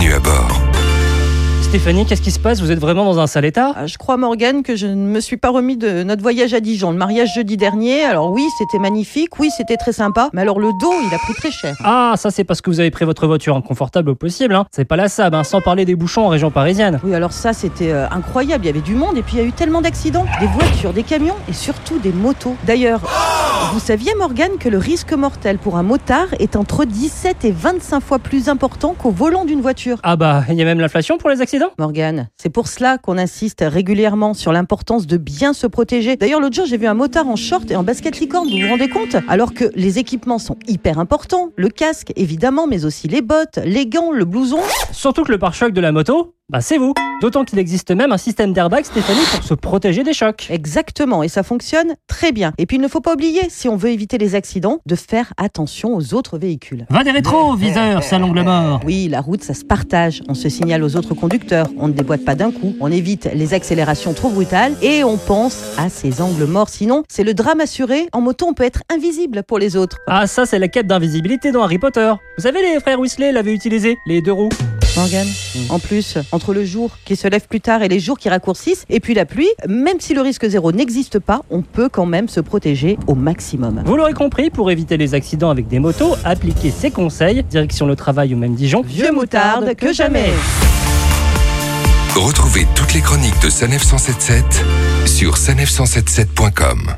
bienvenue à bord. Stéphanie, qu'est-ce qui se passe? Vous êtes vraiment dans un sale état? Ah, Je crois, Morgane, que je ne me suis pas remis de notre voyage à Dijon, le mariage jeudi dernier. Alors oui, c'était magnifique, oui, c'était très sympa, mais alors le dos, il a pris très cher. Ah, ça c'est parce que vous avez pris votre voiture inconfortable au possible. Hein. C'est pas la sable, hein, sans parler des bouchons en région parisienne. Oui, alors ça, c'était euh, incroyable, il y avait du monde et puis il y a eu tellement d'accidents, des voitures, des camions et surtout des motos. D'ailleurs, vous saviez, Morgane, que le risque mortel pour un motard est entre 17 et 25 fois plus important qu'au volant d'une voiture? Ah bah, il y a même l'inflation pour les accidents? Morgane, c'est pour cela qu'on insiste régulièrement sur l'importance de bien se protéger. D'ailleurs, l'autre jour, j'ai vu un motard en short et en basket licorne, vous vous rendez compte? Alors que les équipements sont hyper importants, le casque évidemment, mais aussi les bottes, les gants, le blouson. Surtout que le pare-choc de la moto, bah c'est vous. D'autant qu'il existe même un système d'airbag, Stéphanie, pour se protéger des chocs. Exactement, et ça fonctionne très bien. Et puis il ne faut pas oublier, si on veut éviter les accidents, de faire attention aux autres véhicules. Va des rétros, viseur, l'ongle mort. Oui, la route, ça se partage. On se signale aux autres conducteurs. On ne déboîte pas d'un coup. On évite les accélérations trop brutales. Et on pense à ces angles morts. Sinon, c'est le drame assuré. En moto, on peut être invisible pour les autres. Ah, ça c'est la quête d'invisibilité dans Harry Potter. Vous savez, les frères Weasley l'avaient utilisé, les deux roues. Morgane, en plus, entre le jour qui se lève plus tard et les jours qui raccourcissent, et puis la pluie, même si le risque zéro n'existe pas, on peut quand même se protéger au maximum. Vous l'aurez compris, pour éviter les accidents avec des motos, appliquez ces conseils. Direction le travail ou même Dijon. Vieux moutarde que jamais. Retrouvez toutes les chroniques de Sanef 177 sur sanef177.com.